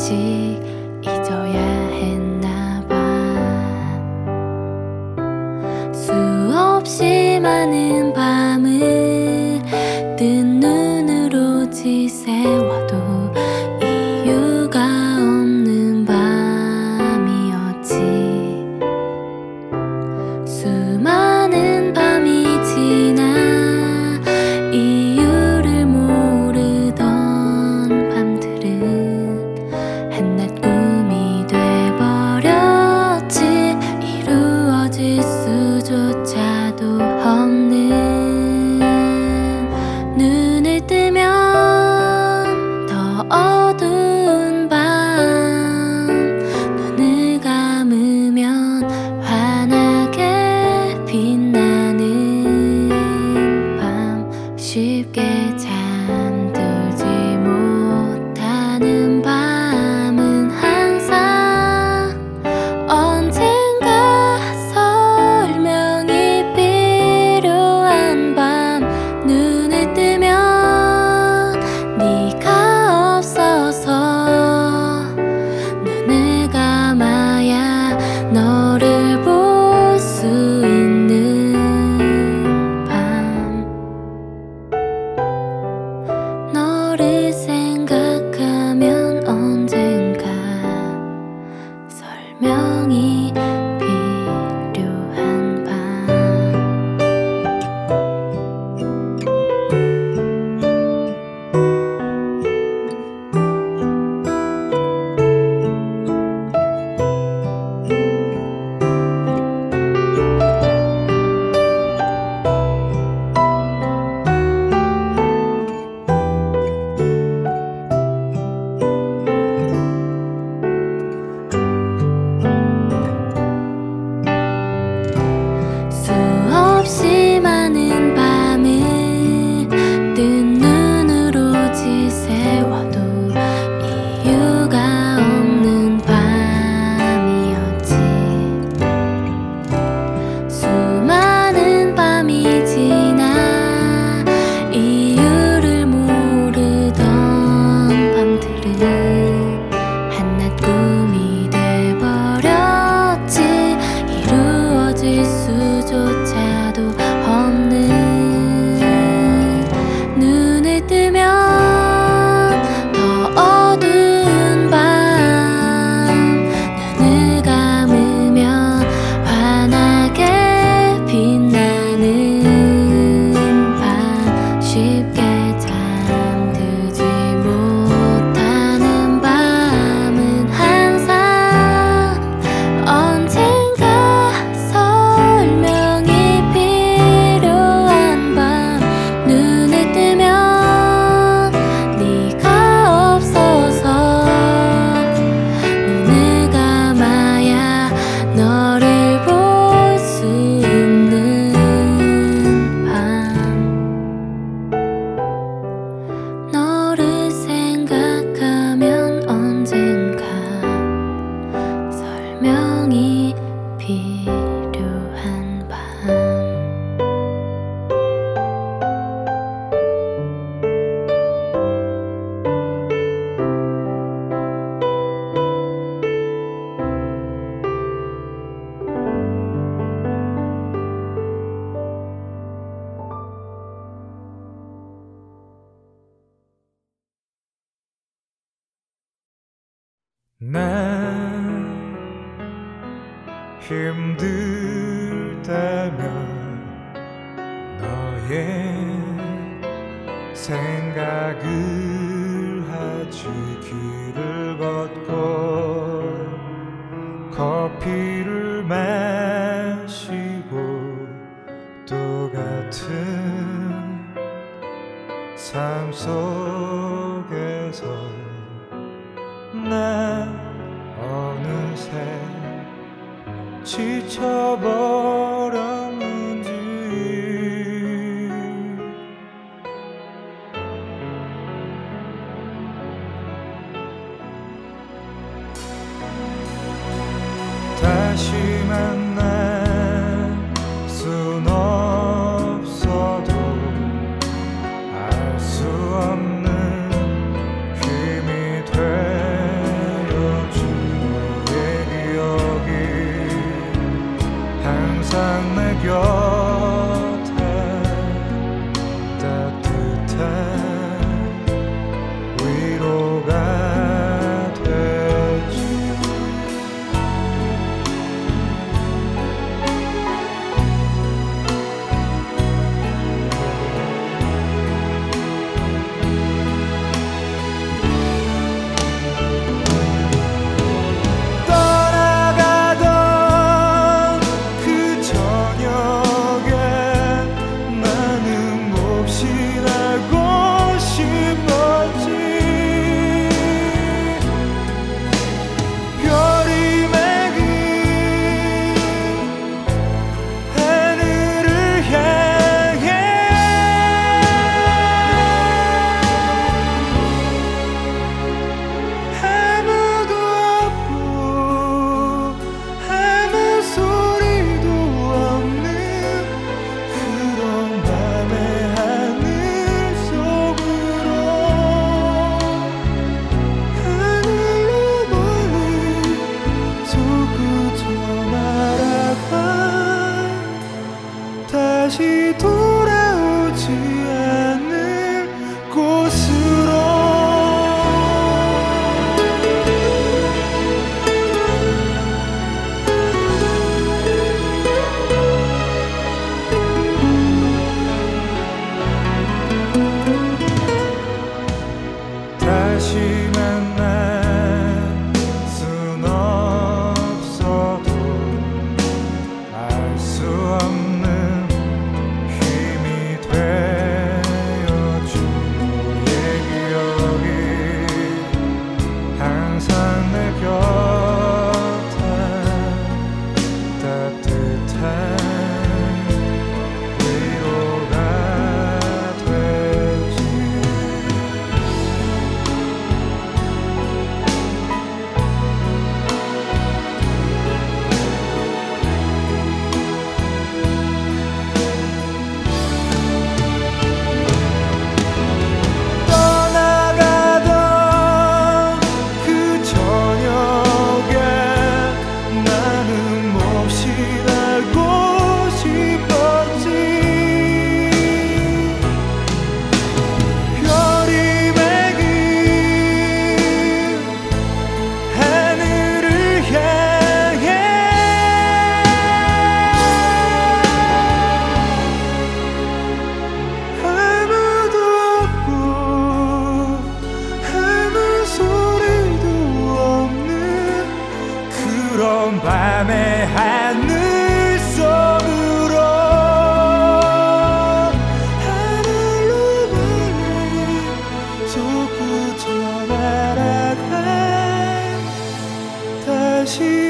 自。 다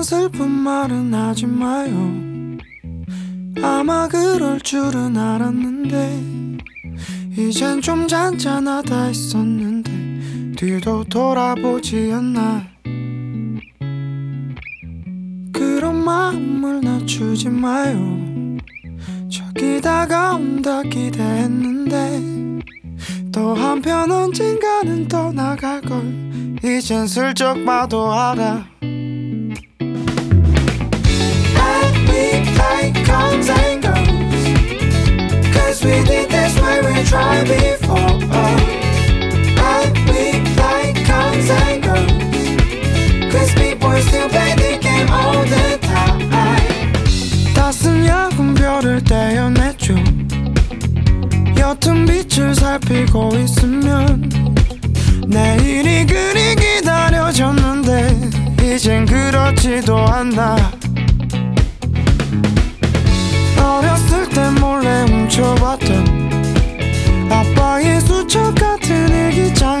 그런 슬픈 말은 하지 마요. 아마 그럴 줄은 알았는데 이젠 좀 잔잔하다 했었는데 뒤도 돌아보지 않나 그런 마음을 낮추지 마요. 저기 다가온다 기대했는데 또 한편 언젠가는 떠나갈 걸. 이젠 슬쩍 봐도 알아 comes and goes Cause we did this way we tried before And we play comes and goes Cause people still play the game all the time 따스한 야근별을 떼어냈죠 옅은 빛을 살피고 있으면 내일이 그리 기다려졌는데 이젠 그렇지도 않나 때 몰래 훔쳐봤던 아빠의 수첩 같은 일기장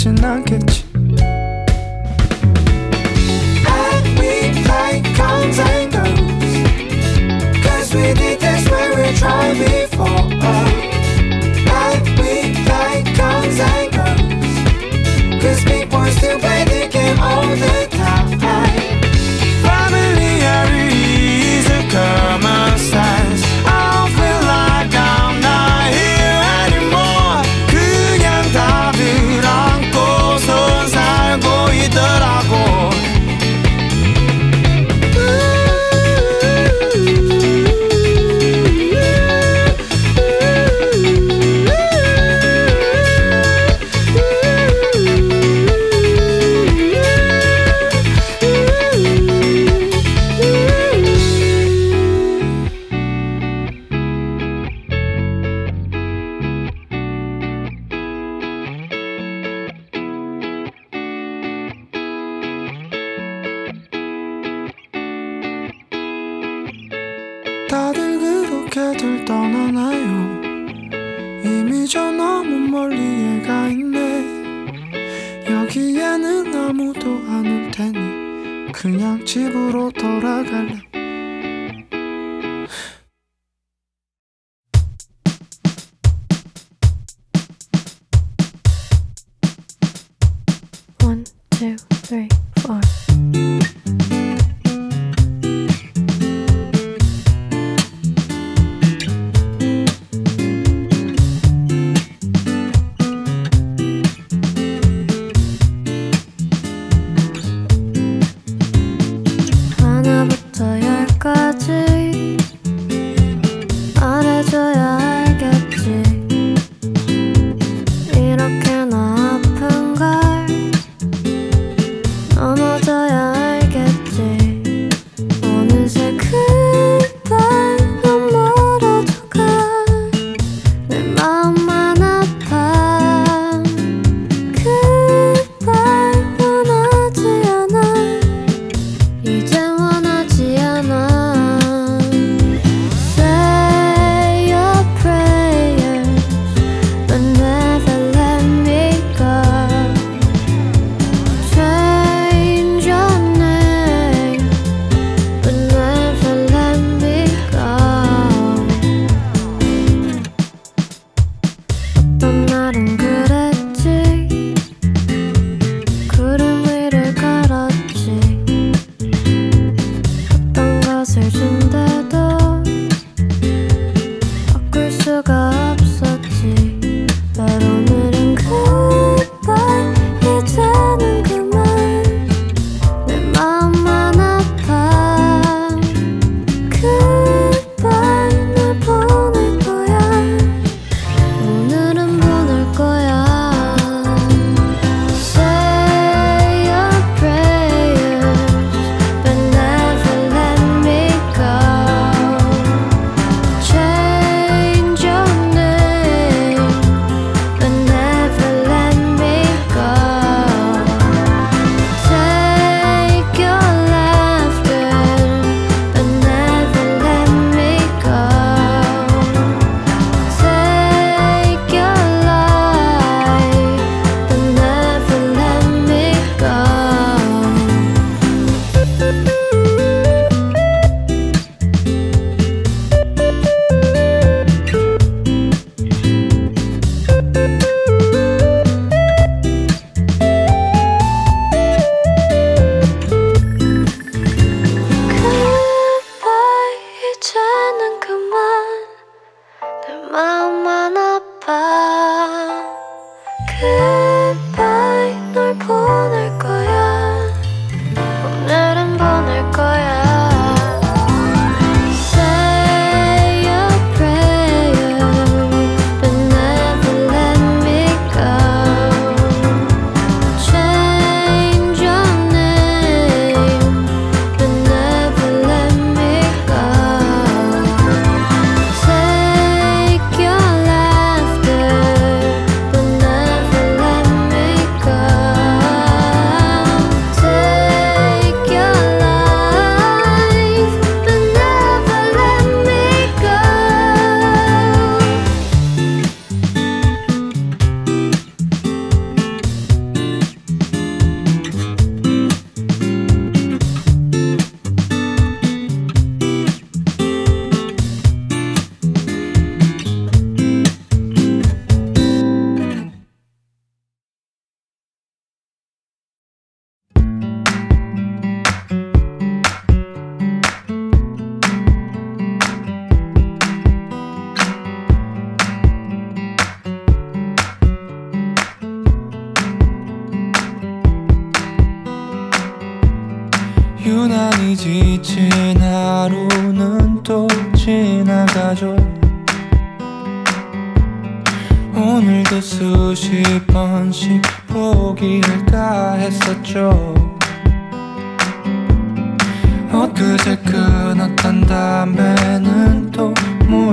같진 않겠지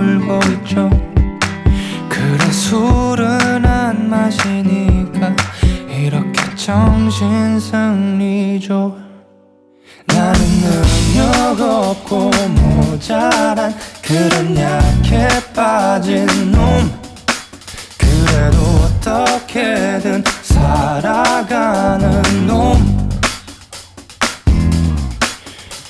물고 있죠? 그래 술은 안 마시니까 이렇게 정신승리죠. 나는 능력 없고 모자란 그런 약해 빠진 놈. 그래도 어떻게든 살아가는 놈.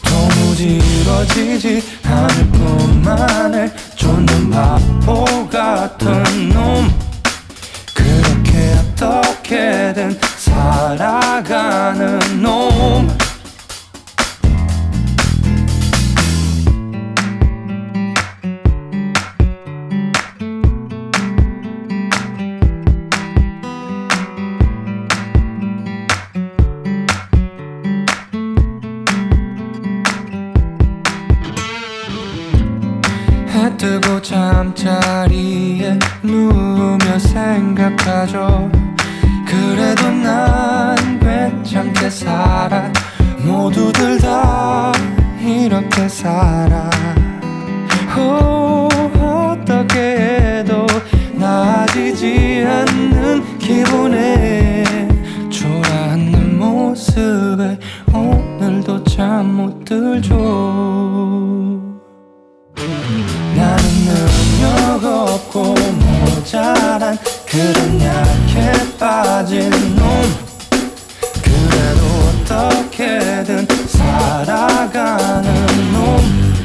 도무지 이루어지지 않을 뿐만을 쫓는 바보 같은 놈. 그렇게 어떻게든 살아가는 놈 잠자리에 누우며 생각하죠. 그래도 난 괜찮게 살아. 모두들 다 이렇게 살아. 오, 어떻게 해도 나아지지 않는 기분에 초라한 모습에 오늘도 잠 못 들죠 없고 모자란 그런 약해 빠진 놈. 그래도 어떻게든 살아가는 놈.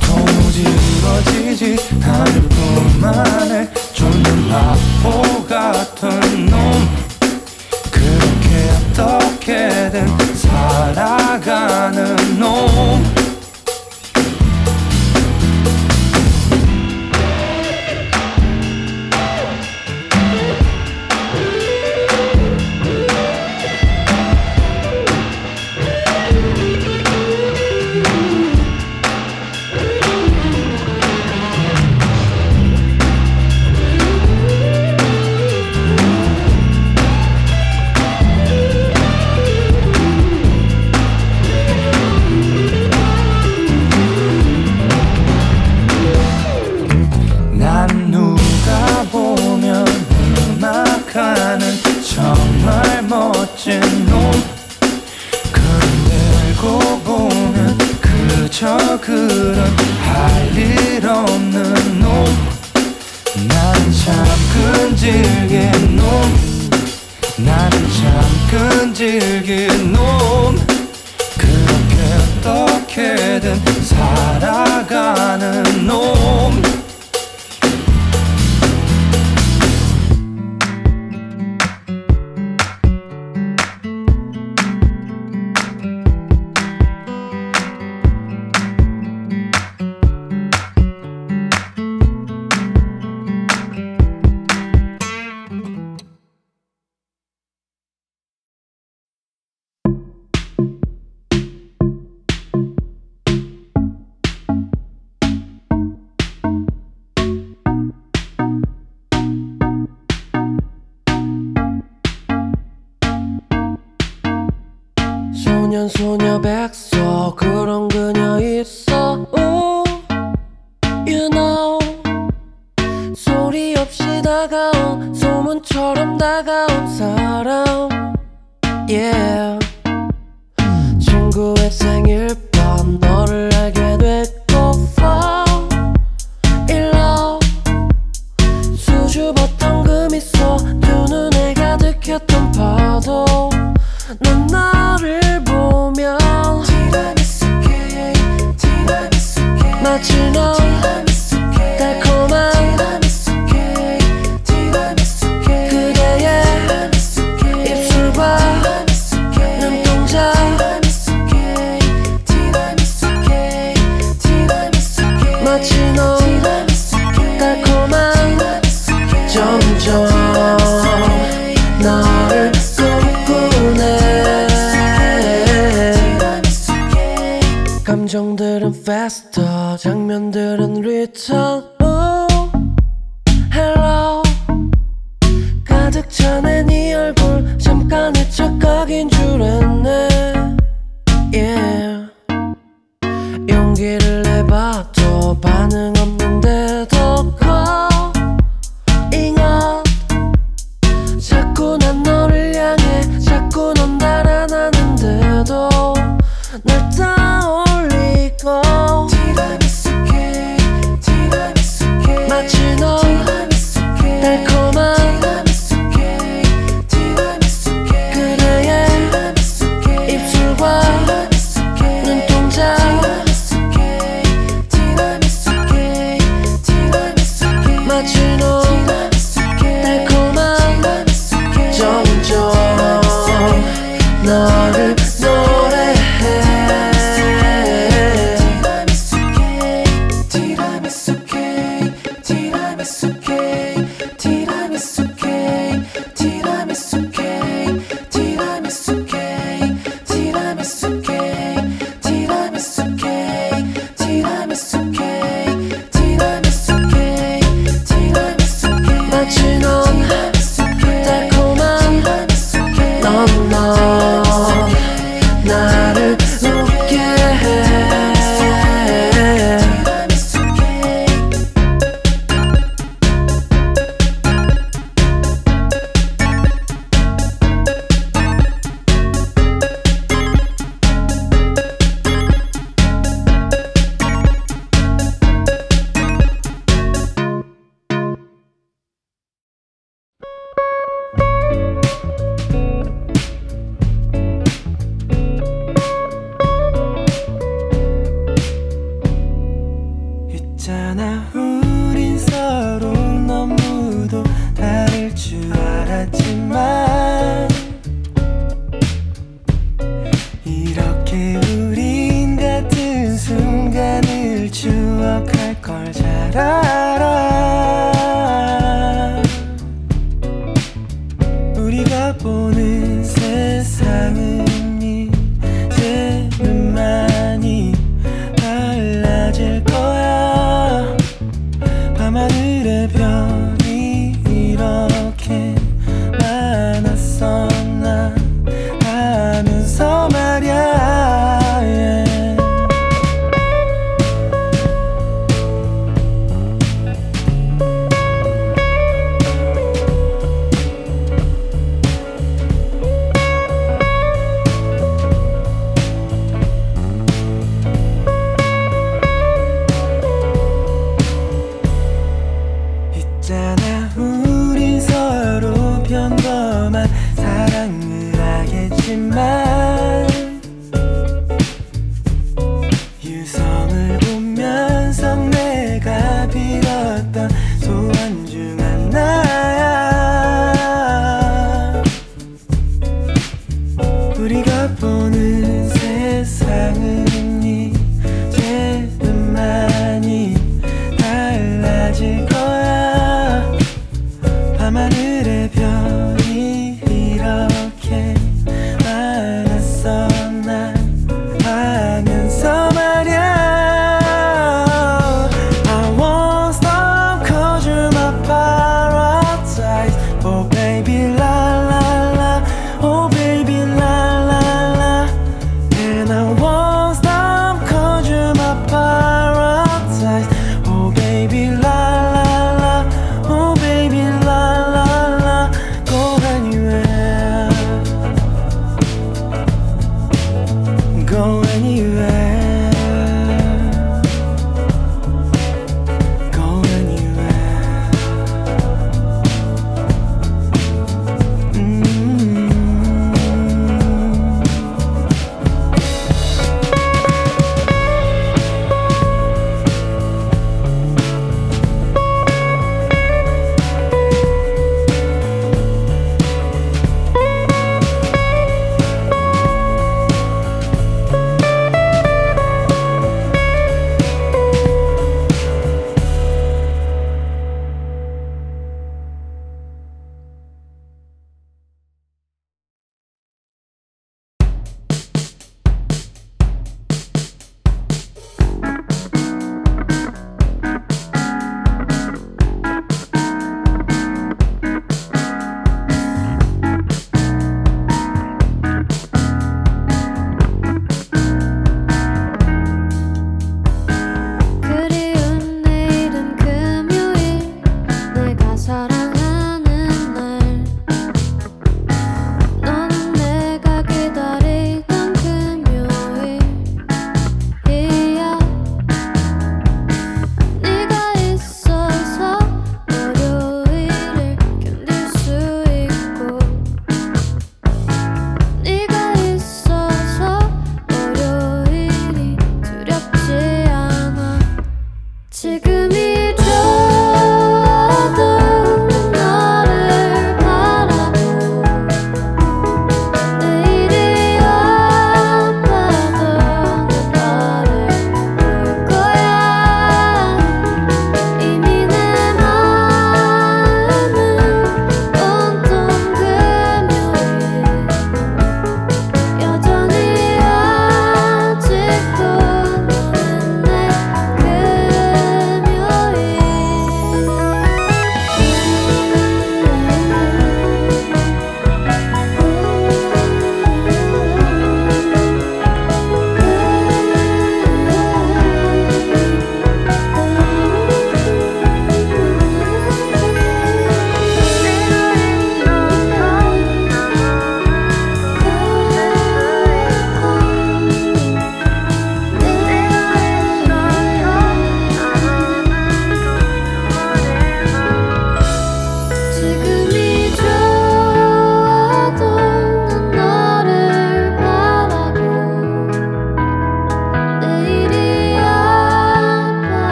도무지 이루어지지 않을 뿐만을 쫓는 바보 같은 놈. 그렇게 어떻게든 살아가는 놈 그런 할 일 없는 놈. 나는 참 끈질긴 놈. 나는 참 끈질긴 놈. 그렇게 어떻게든 살아가는 놈 on your back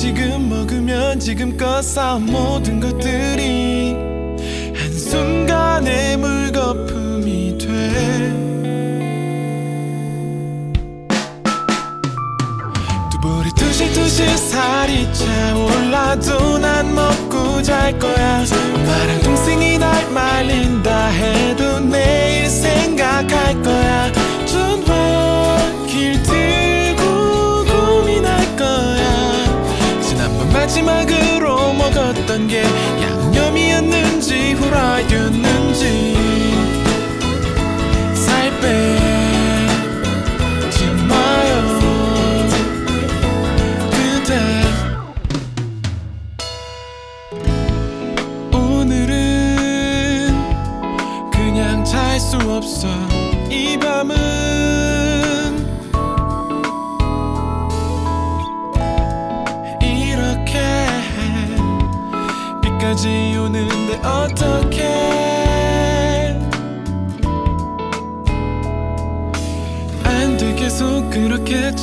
지금 먹으면 지금껏 쌓은 모든 것들이 한순간에 물거품이 돼. 두부리 두실두실 살이 차올라도 난 먹고 잘 거야. 나랑 동생이 날 말린다 해도 내일 생각할 거야. 마지막으로 먹었던 게 양념이었는지 후라이였는지 살빼.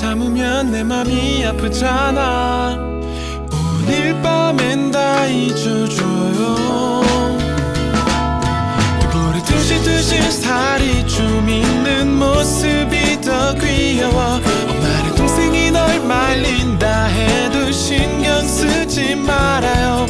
참으면 내 맘이 아프잖아. 오늘 밤엔 다 잊어줘요. 얼굴에 두실두실 살이 좀 있는 모습이 더 귀여워. 엄마랑 동생이 널 말린다 해도 신경 쓰지 말아요.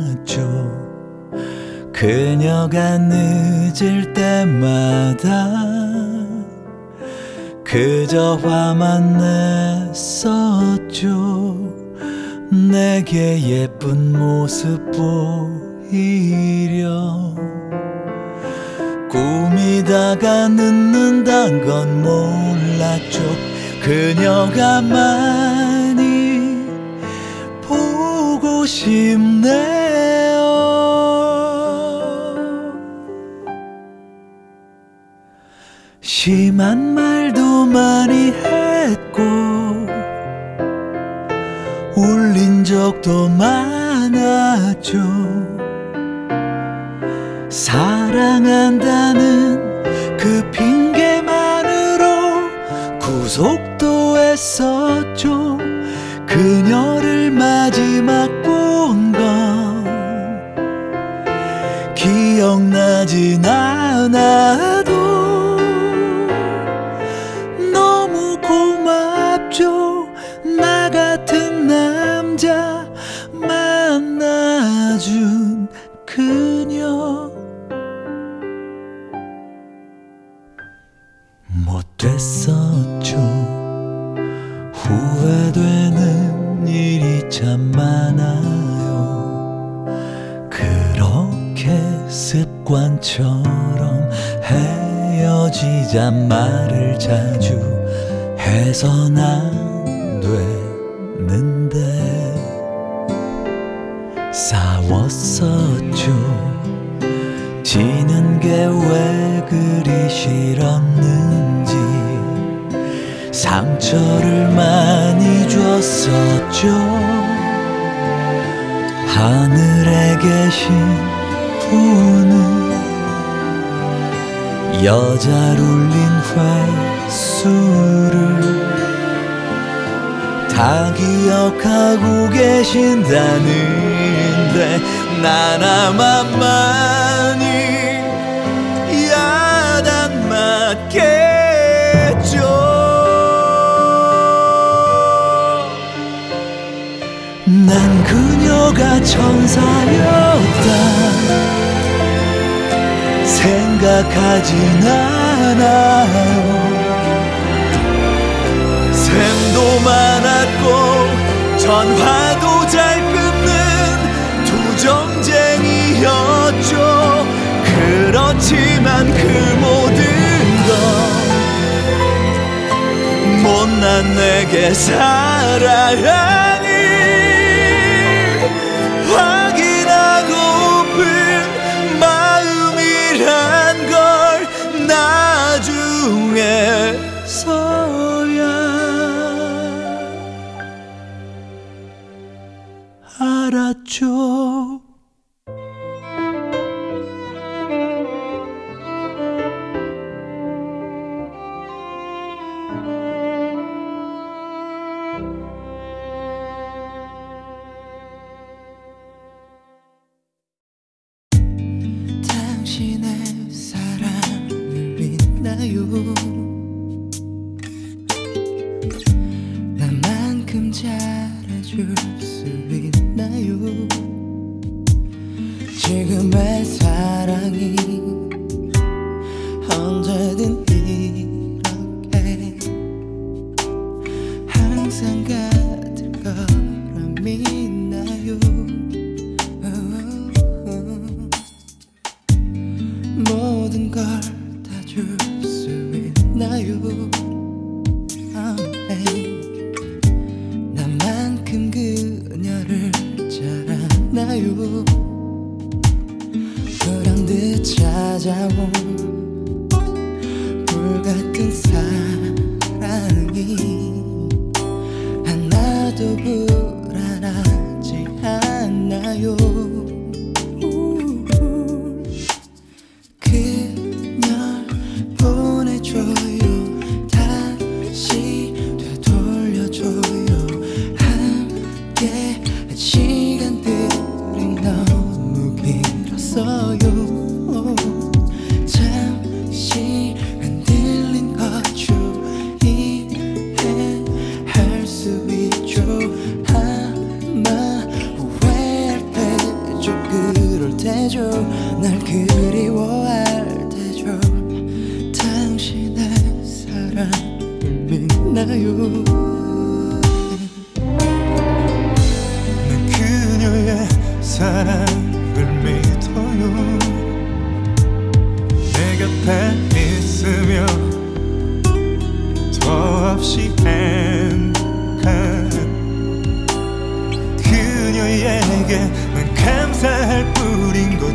않았죠. 그녀가 늦을 때마다 그저 화만 냈었죠. 내게 예쁜 모습 보이려 꿈이다가 늦는단 건 몰랐죠. 그녀가 많이 보고 싶네. 심한 말도 많이 했고 울린 적도 많았죠. 사랑한다는 그 핑계만으로 구속도 했었죠. 그녀 혼자 말을 자주 해선 안 되는데 싸웠었죠. 지는 게 왜 그리 싫었는지 상처를 많이 줬었죠. 하늘에 계신 분은 여자 울린 횟수를 다 기억하고 계신다는데 나나만만이 야단 맞겠죠. 난 그녀가 천사였다. 생각하진 않아요. 샘도 많았고 전화도 잘 끊는 두 정쟁이었죠. 그렇지만 그 모든 건 못난 내게 살아야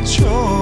求.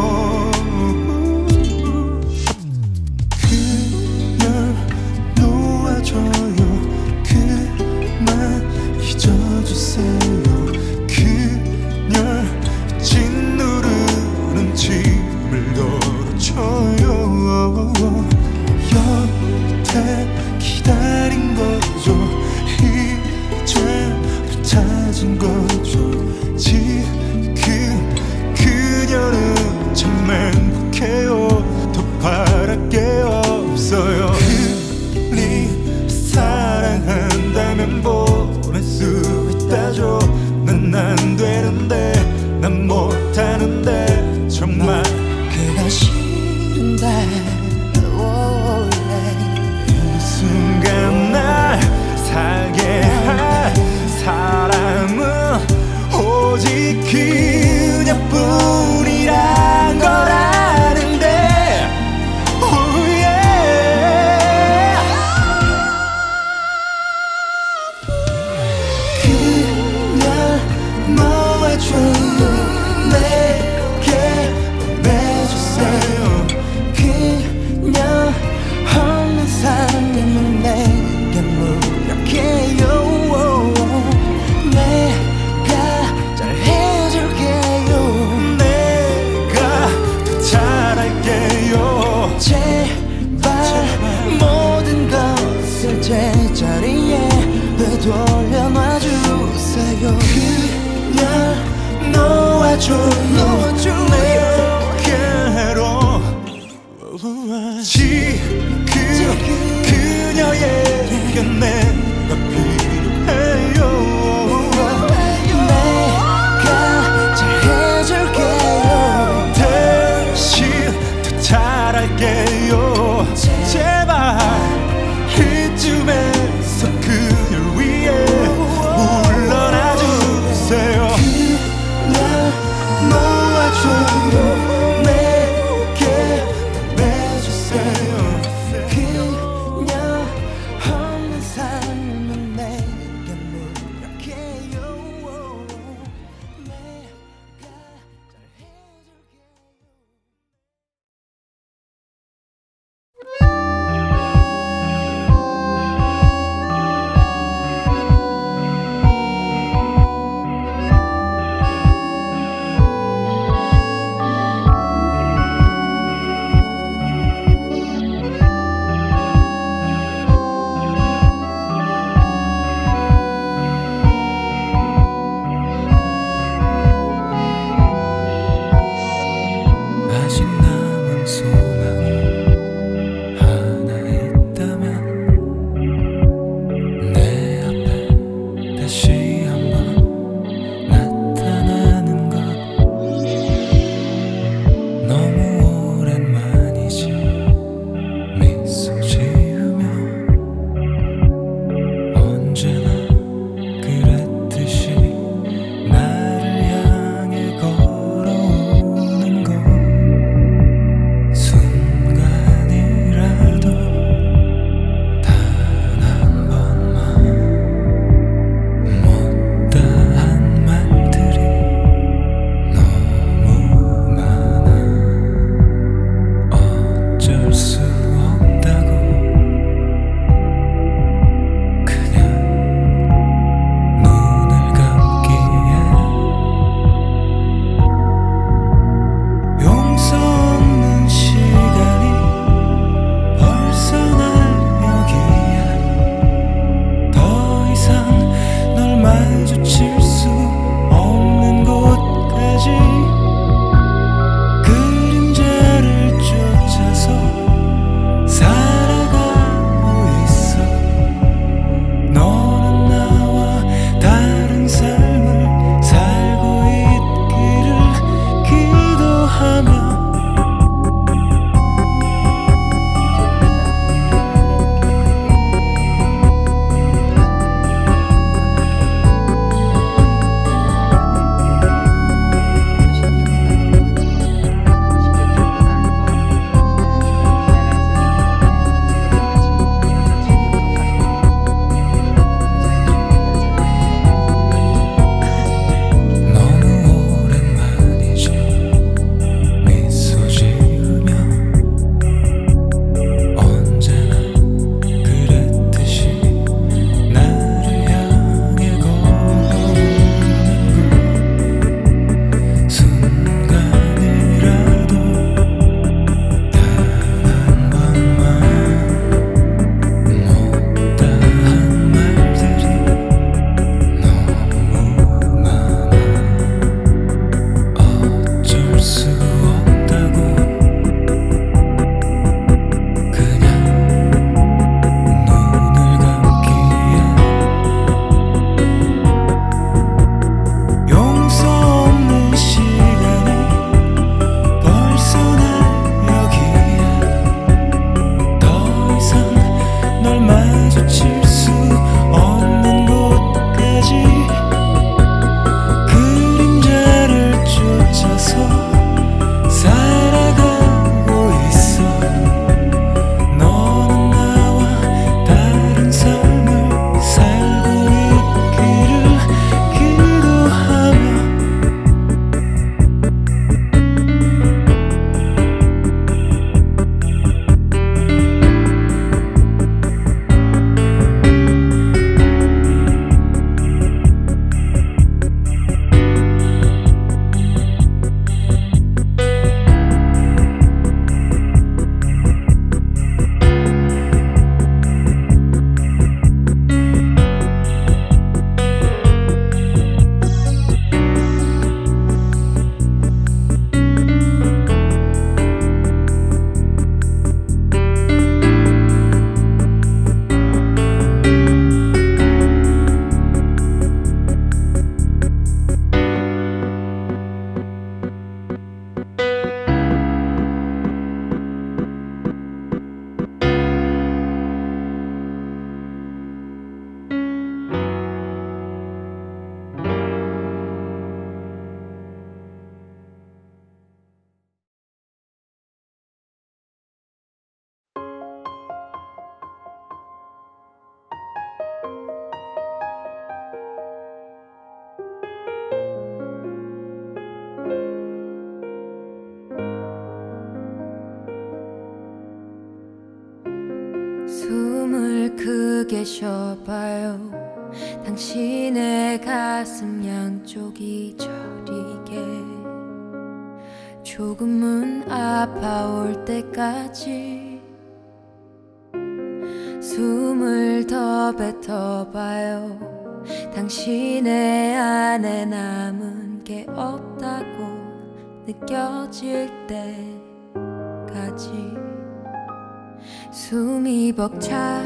차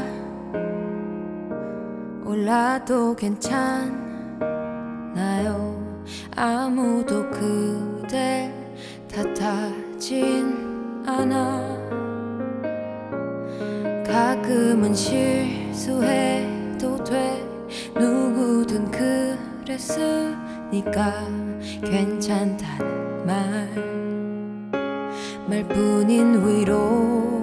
올라도 괜찮나요. 아무도 그댈 탓하진 않아. 가끔은 실수해도 돼. 누구든 그랬으니까 괜찮단 말 말뿐인 위로.